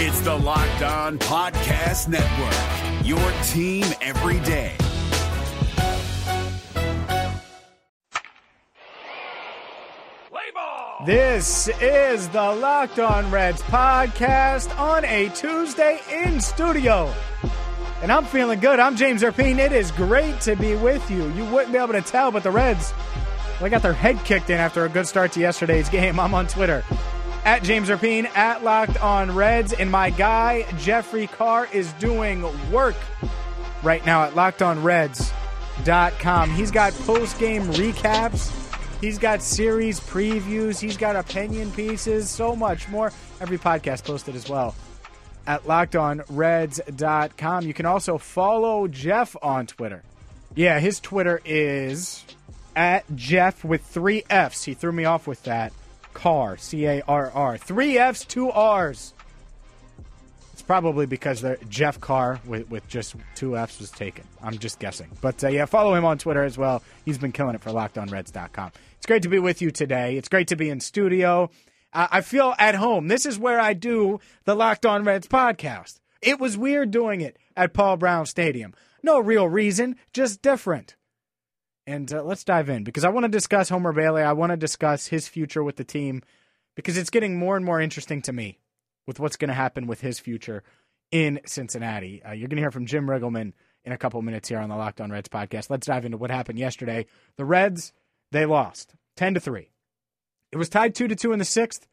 It's the Locked On Podcast Network, your team every day. This is the Locked On Reds podcast on a Tuesday in studio. And I'm feeling good. I'm James Rapien. It is great to be with you. You wouldn't be able to tell, but the Reds, they got their head kicked in after a good start to yesterday's game. I'm on Twitter at James Rapien, at Locked On Reds. And my guy, Jeffrey Carr, is doing work right now at LockedOnReds.com. He's got post game recaps. He's got series previews. He's got opinion pieces, so much more. Every podcast posted as well at lockedonreds.com. You can also follow Jeff on Twitter. Yeah, his Twitter is at Jeff with three F's. He threw me off with that. Carr, C A R R. Three F's, two R's. It's probably because Jeff Carr with, with just two F's was taken. I'm just guessing. But uh, yeah, follow him on Twitter as well. He's been killing it for lockedonreds.com. It's great to be with you today. It's great to be in studio. Uh, I feel at home. This is where I do the Locked On Reds podcast. It was weird doing it at Paul Brown Stadium. No real reason, just different. And uh, let's dive in because I want to discuss Homer Bailey. I want to discuss his future with the team because it's getting more and more interesting to me with what's going to happen with his future in Cincinnati. Uh, you're going to hear from Jim Riggleman in a couple minutes here on the Locked On Reds podcast. Let's dive into what happened yesterday. The Reds, they lost 10 to 3. It was tied 2 to 2 in the 6th,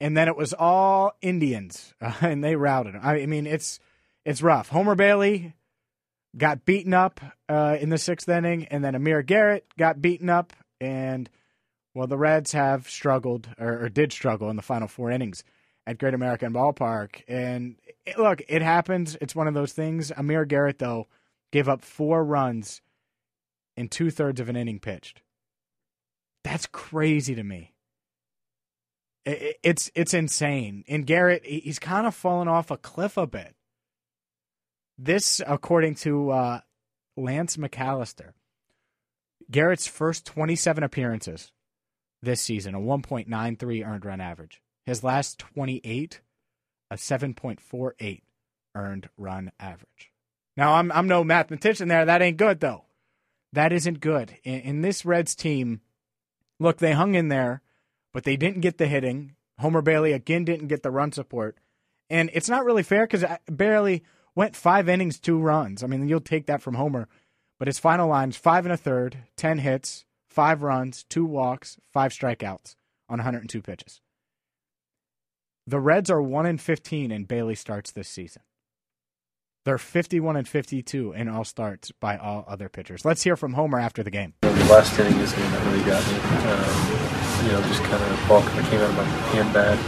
and then it was all Indians, uh, and they routed them. I mean, it's it's rough. Homer Bailey got beaten up uh, in the sixth inning, and then Amir Garrett got beaten up, and well, the Reds have struggled or, or did struggle in the final four innings at Great American Ballpark. And it, look, it happens. It's one of those things. Amir Garrett, though, gave up four runs in two thirds of an inning pitched. That's crazy to me. It, it's it's insane. And Garrett, he's kind of fallen off a cliff a bit. This, according to uh, Lance McAllister, Garrett's first 27 appearances this season, a 1.93 earned run average. His last 28, a 7.48 earned run average. Now, I'm I'm no mathematician there. That ain't good though. That isn't good. In, in this Reds team, look, they hung in there, but they didn't get the hitting. Homer Bailey again didn't get the run support, and it's not really fair because Bailey went five innings, two runs. I mean, you'll take that from Homer, but his final lines five and a third, ten hits, five runs, two walks, five strikeouts on 102 pitches. The Reds are 1 and 15 in Bailey starts this season. They're 51 and 52 in all starts by all other pitchers. Let's hear from Homer after the game. The last inning is the game that really got me. Um, you know, just kind of ball came out of my hand bad.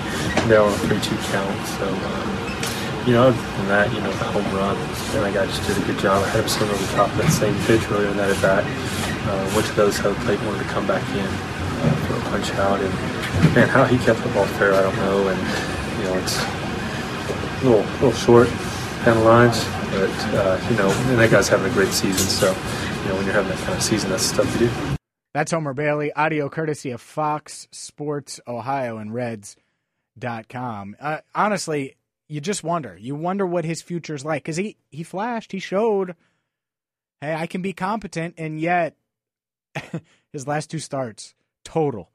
They're on a 3 2 count. So, um, you know, other than that, you know, the home run, and I got just did a good job. I had him swing over the top of that same pitch earlier in that at bat. Uh, went to the other plate, wanted to come back in uh, for a punch out. And, man, how he kept the ball fair, I don't know. And, you know, it's a little, little short the lines. But, uh, you know, and that guy's having a great season. So, you know, when you're having that kind of season, that's the stuff you do. That's Homer Bailey, audio courtesy of Fox Sports Ohio and Reds.com. Uh, honestly, you just wonder. You wonder what his future's like because he, he flashed, he showed, hey, I can be competent, and yet his last two starts total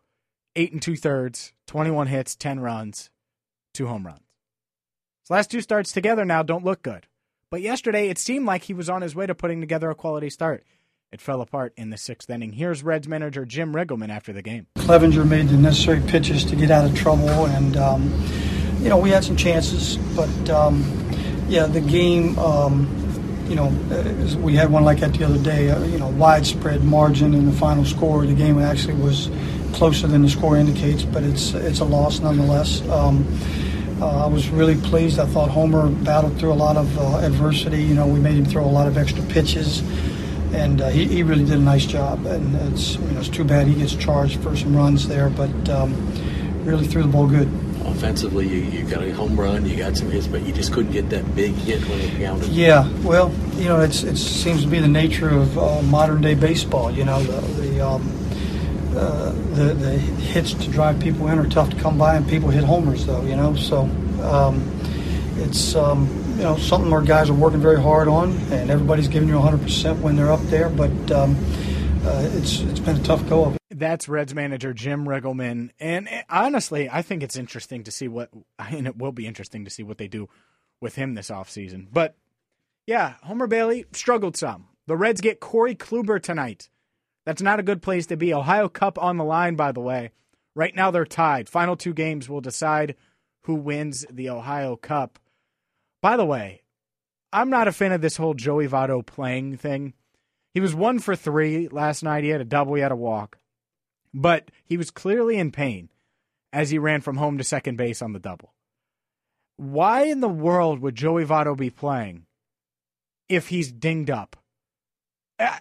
eight and two thirds, 21 hits, 10 runs, two home runs. His last two starts together now don't look good. But yesterday, it seemed like he was on his way to putting together a quality start. It fell apart in the sixth inning. Here's Reds manager Jim Riggleman after the game. Clevinger made the necessary pitches to get out of trouble, and um, you know we had some chances, but um, yeah, the game. Um, you know, we had one like that the other day. Uh, you know, widespread margin in the final score. The game actually was closer than the score indicates, but it's it's a loss nonetheless. Um, uh, I was really pleased. I thought Homer battled through a lot of uh, adversity. You know, we made him throw a lot of extra pitches, and uh, he, he really did a nice job. And it's you know it's too bad he gets charged for some runs there, but um, really threw the ball good. Offensively, you, you got a home run, you got some hits, but you just couldn't get that big hit when it counted. Yeah, well, you know, it seems to be the nature of uh, modern day baseball. You know, the, the um, uh, the, the hits to drive people in are tough to come by, and people hit homers though, you know. So, um, it's um, you know something our guys are working very hard on, and everybody's giving you 100% when they're up there. But um, uh, it's it's been a tough go of it. That's Reds manager Jim Riggleman, and eh, honestly, I think it's interesting to see what, and it will be interesting to see what they do with him this offseason. But yeah, Homer Bailey struggled some. The Reds get Corey Kluber tonight. That's not a good place to be. Ohio Cup on the line, by the way. Right now they're tied. Final two games will decide who wins the Ohio Cup. By the way, I'm not a fan of this whole Joey Votto playing thing. He was one for three last night. He had a double, he had a walk. But he was clearly in pain as he ran from home to second base on the double. Why in the world would Joey Votto be playing if he's dinged up?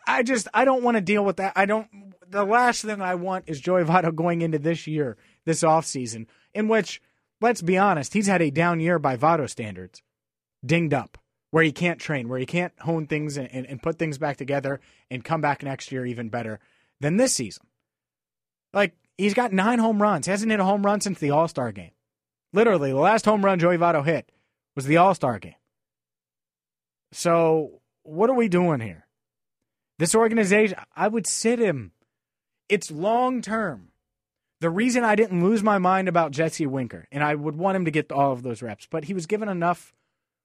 I just I don't want to deal with that. I don't the last thing I want is Joey Votto going into this year, this offseason, in which, let's be honest, he's had a down year by Votto standards. Dinged up, where he can't train, where he can't hone things and, and, and put things back together and come back next year even better than this season. Like, he's got nine home runs. He hasn't hit a home run since the All Star game. Literally, the last home run Joey Votto hit was the All Star game. So, what are we doing here? This organization, I would sit him. It's long term. The reason I didn't lose my mind about Jesse Winker, and I would want him to get all of those reps, but he was given enough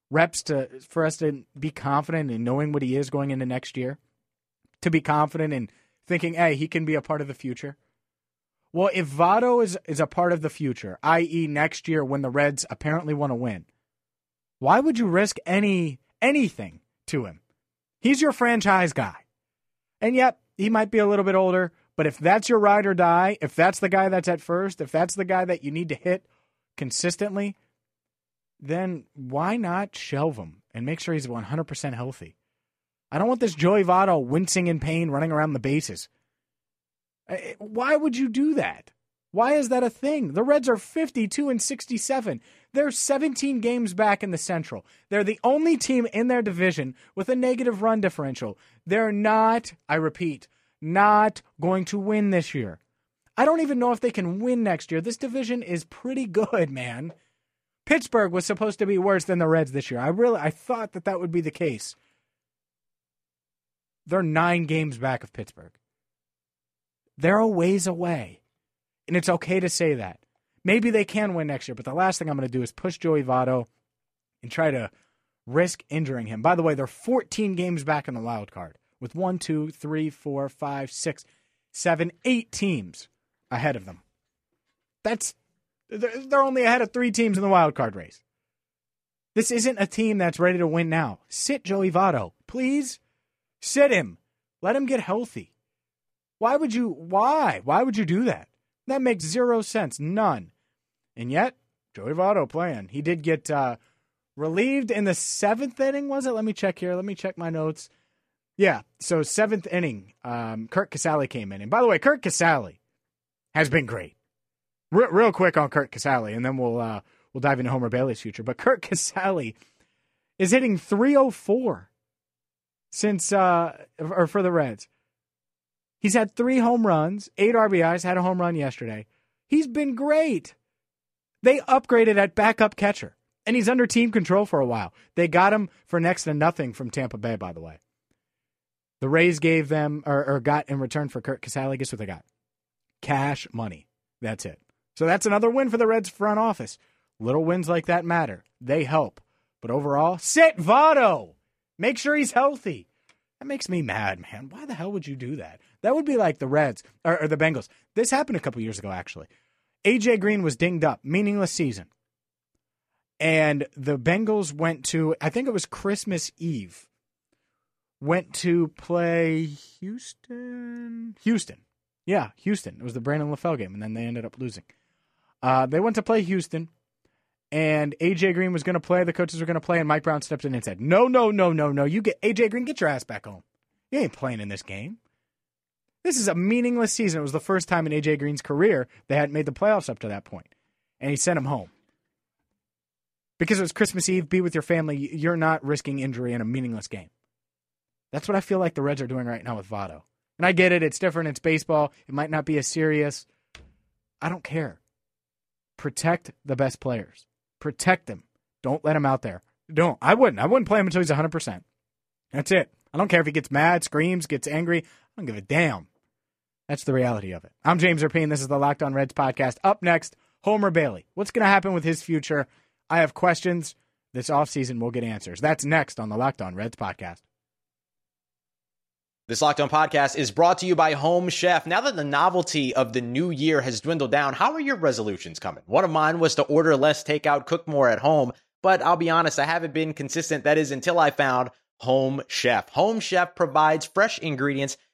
reps to for us to be confident in knowing what he is going into next year, to be confident in thinking, hey, he can be a part of the future. Well, if Votto is, is a part of the future, i.e., next year when the Reds apparently want to win, why would you risk any anything to him? He's your franchise guy. And yet, he might be a little bit older, but if that's your ride or die, if that's the guy that's at first, if that's the guy that you need to hit consistently, then why not shelve him and make sure he's 100% healthy? I don't want this Joey Votto wincing in pain running around the bases. Uh, eh, why would you do that? Why is that a thing? The Reds are 52 and 67. They're 17 games back in the Central. They're the only team in their division with a negative run differential. They're not, I repeat, not going to win this year. I don't even know if they can win next year. This division is pretty good, man. Pittsburgh was supposed to be worse than the Reds this year. I really I thought that that would be the case. They're 9 games back of Pittsburgh. They're a ways away. And it's okay to say that. Maybe they can win next year, but the last thing I'm going to do is push Joey Votto and try to risk injuring him. By the way, they're 14 games back in the wild card with one, two, three, four, five, six, seven, eight teams ahead of them. That's they're only ahead of three teams in the wild card race. This isn't a team that's ready to win now. Sit Joey Votto, please. Sit him. Let him get healthy. Why would you? Why? Why would you do that? That makes zero sense. None. And yet, Joey Votto playing. He did get uh, relieved in the seventh inning, was it? Let me check here. Let me check my notes. Yeah, so seventh inning, um, Curt Casali came in. And by the way, Curt Casali has been great. real quick on Curt Casali, and then we'll uh, we'll dive into Homer Bailey's future. But Curt Casali is hitting 304 since uh, or for the Reds. He's had three home runs, eight RBIs, had a home run yesterday. He's been great. They upgraded at backup catcher, and he's under team control for a while. They got him for next to nothing from Tampa Bay, by the way. The Rays gave them, or, or got in return for Curt Casali, guess what they got? Cash money. That's it. So that's another win for the Reds front office. Little wins like that matter. They help. But overall, sit Votto. Make sure he's healthy. That makes me mad, man. Why the hell would you do that? That would be like the Reds or, or the Bengals. This happened a couple years ago, actually. AJ Green was dinged up, meaningless season. And the Bengals went to, I think it was Christmas Eve, went to play Houston. Houston. Yeah, Houston. It was the Brandon LaFell game, and then they ended up losing. Uh, they went to play Houston, and AJ Green was going to play. The coaches were going to play, and Mike Brown stepped in and said, "No, no, no, no, no. You get AJ Green. Get your ass back home. You ain't playing in this game. This is a meaningless season. It was the first time in AJ Green's career they hadn't made the playoffs up to that point, and he sent him home because it was Christmas Eve. Be with your family. You're not risking injury in a meaningless game. That's what I feel like the Reds are doing right now with Votto. And I get it. It's different. It's baseball. It might not be as serious. I don't care. Protect the best players protect them. Don't let him out there. Don't. I wouldn't. I wouldn't play him until he's 100%. That's it. I don't care if he gets mad, screams, gets angry. I don't give a damn. That's the reality of it. I'm James Rapien. This is the Locked On Reds podcast. Up next, Homer Bailey. What's going to happen with his future? I have questions. This offseason, we'll get answers. That's next on the Locked On Reds podcast. This Locked On podcast is brought to you by Home Chef. Now that the novelty of the new year has dwindled down, how are your resolutions coming? One of mine was to order less takeout, cook more at home, but I'll be honest, I haven't been consistent. That is until I found Home Chef. Home Chef provides fresh ingredients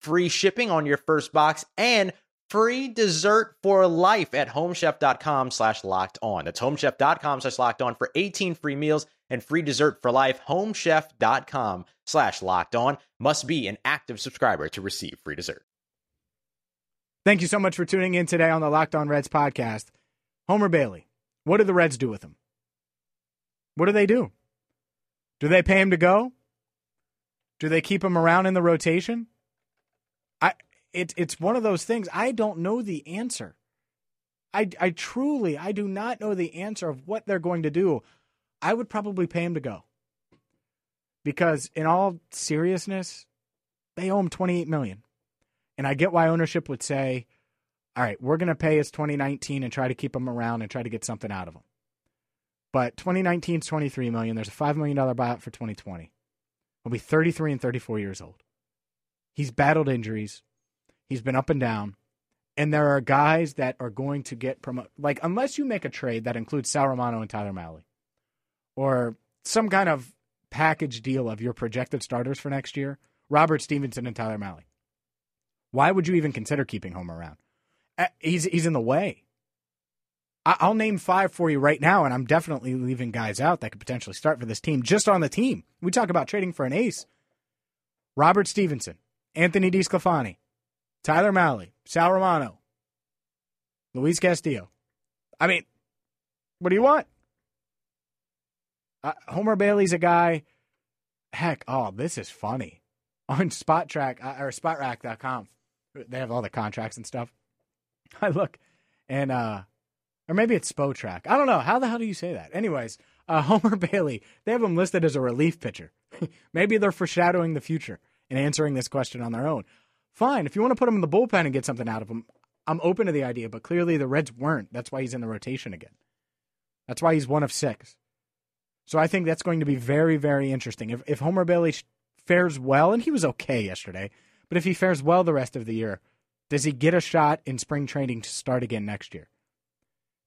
free shipping on your first box and free dessert for life at homechef.com slash locked on. That's homechef.com slash locked on for 18 free meals and free dessert for life. Homechef.com slash locked on must be an active subscriber to receive free dessert. Thank you so much for tuning in today on the Locked On Reds podcast. Homer Bailey, what do the Reds do with him? What do they do? Do they pay him to go? Do they keep him around in the rotation? It, it's one of those things I don't know the answer. I, I truly I do not know the answer of what they're going to do. I would probably pay him to go. Because in all seriousness, they owe him 28 million. And I get why ownership would say, "All right, we're going to pay his 2019 and try to keep him around and try to get something out of him." But 2019 is 23 million. There's a 5 million dollar buyout for 2020. He'll be 33 and 34 years old. He's battled injuries. He's been up and down. And there are guys that are going to get promoted. Like, unless you make a trade that includes Sal Romano and Tyler Mahle, or some kind of package deal of your projected starters for next year, Robert Stephenson and Tyler Mahle. Why would you even consider keeping home around? Uh, He's he's in the way. I'll name five for you right now, and I'm definitely leaving guys out that could potentially start for this team just on the team. We talk about trading for an ace. Robert Stephenson, Anthony DiSclafani, Tyler Mahle, Sal Romano, Luis Castillo. I mean, what do you want? Uh, Homer Bailey's a guy. Heck, oh, this is funny. On Spotrac uh, or Spotrac.com, they have all the contracts and stuff. I look, and uh, or maybe it's Spotrac. I don't know. How the hell do you say that? Anyways, uh, Homer Bailey, they have him listed as a relief pitcher. maybe they're foreshadowing the future and answering this question on their own. Fine. If you want to put him in the bullpen and get something out of him, I'm open to the idea, but clearly the Reds weren't. That's why he's in the rotation again. That's why he's one of six. So I think that's going to be very, very interesting. If, if Homer Bailey fares well, and he was okay yesterday, but if he fares well the rest of the year, does he get a shot in spring training to start again next year?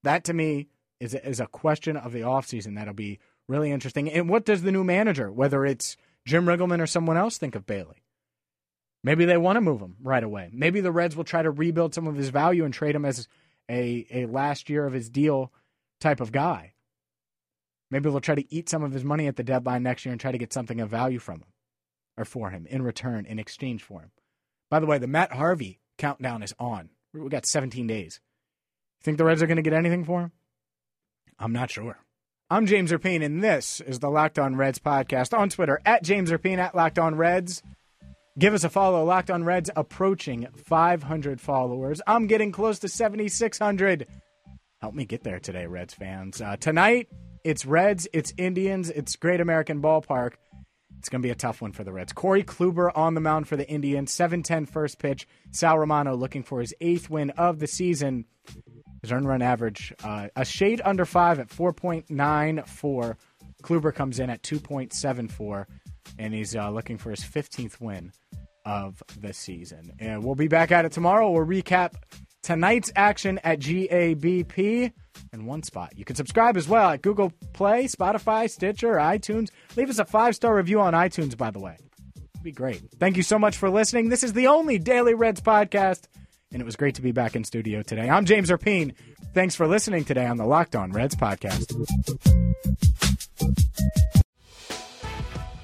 That to me is a, is a question of the offseason that'll be really interesting. And what does the new manager, whether it's Jim Riggleman or someone else, think of Bailey? Maybe they want to move him right away. Maybe the Reds will try to rebuild some of his value and trade him as a, a last year of his deal type of guy. Maybe they'll try to eat some of his money at the deadline next year and try to get something of value from him or for him in return, in exchange for him. By the way, the Matt Harvey countdown is on. We got 17 days. Think the Reds are going to get anything for him? I'm not sure. I'm James Rapien, and this is the Locked On Reds podcast on Twitter at James Rapien at Locked On Reds. Give us a follow. Locked On Reds approaching 500 followers. I'm getting close to 7,600. Help me get there today, Reds fans. Uh, tonight, it's Reds, it's Indians, it's Great American Ballpark. It's going to be a tough one for the Reds. Corey Kluber on the mound for the Indians. 7-10 first pitch. Sal Romano looking for his eighth win of the season. His earned run average, uh, a shade under five at 4.94. Kluber comes in at 2.74, and he's uh, looking for his 15th win of the season. And we'll be back at it tomorrow. We'll recap tonight's action at GABP in one spot. You can subscribe as well at Google Play, Spotify, Stitcher, iTunes. Leave us a five star review on iTunes, by the way. It'd be great. Thank you so much for listening. This is the only Daily Reds podcast, and it was great to be back in studio today. I'm James Rapien. Thanks for listening today on the Locked On Reds podcast.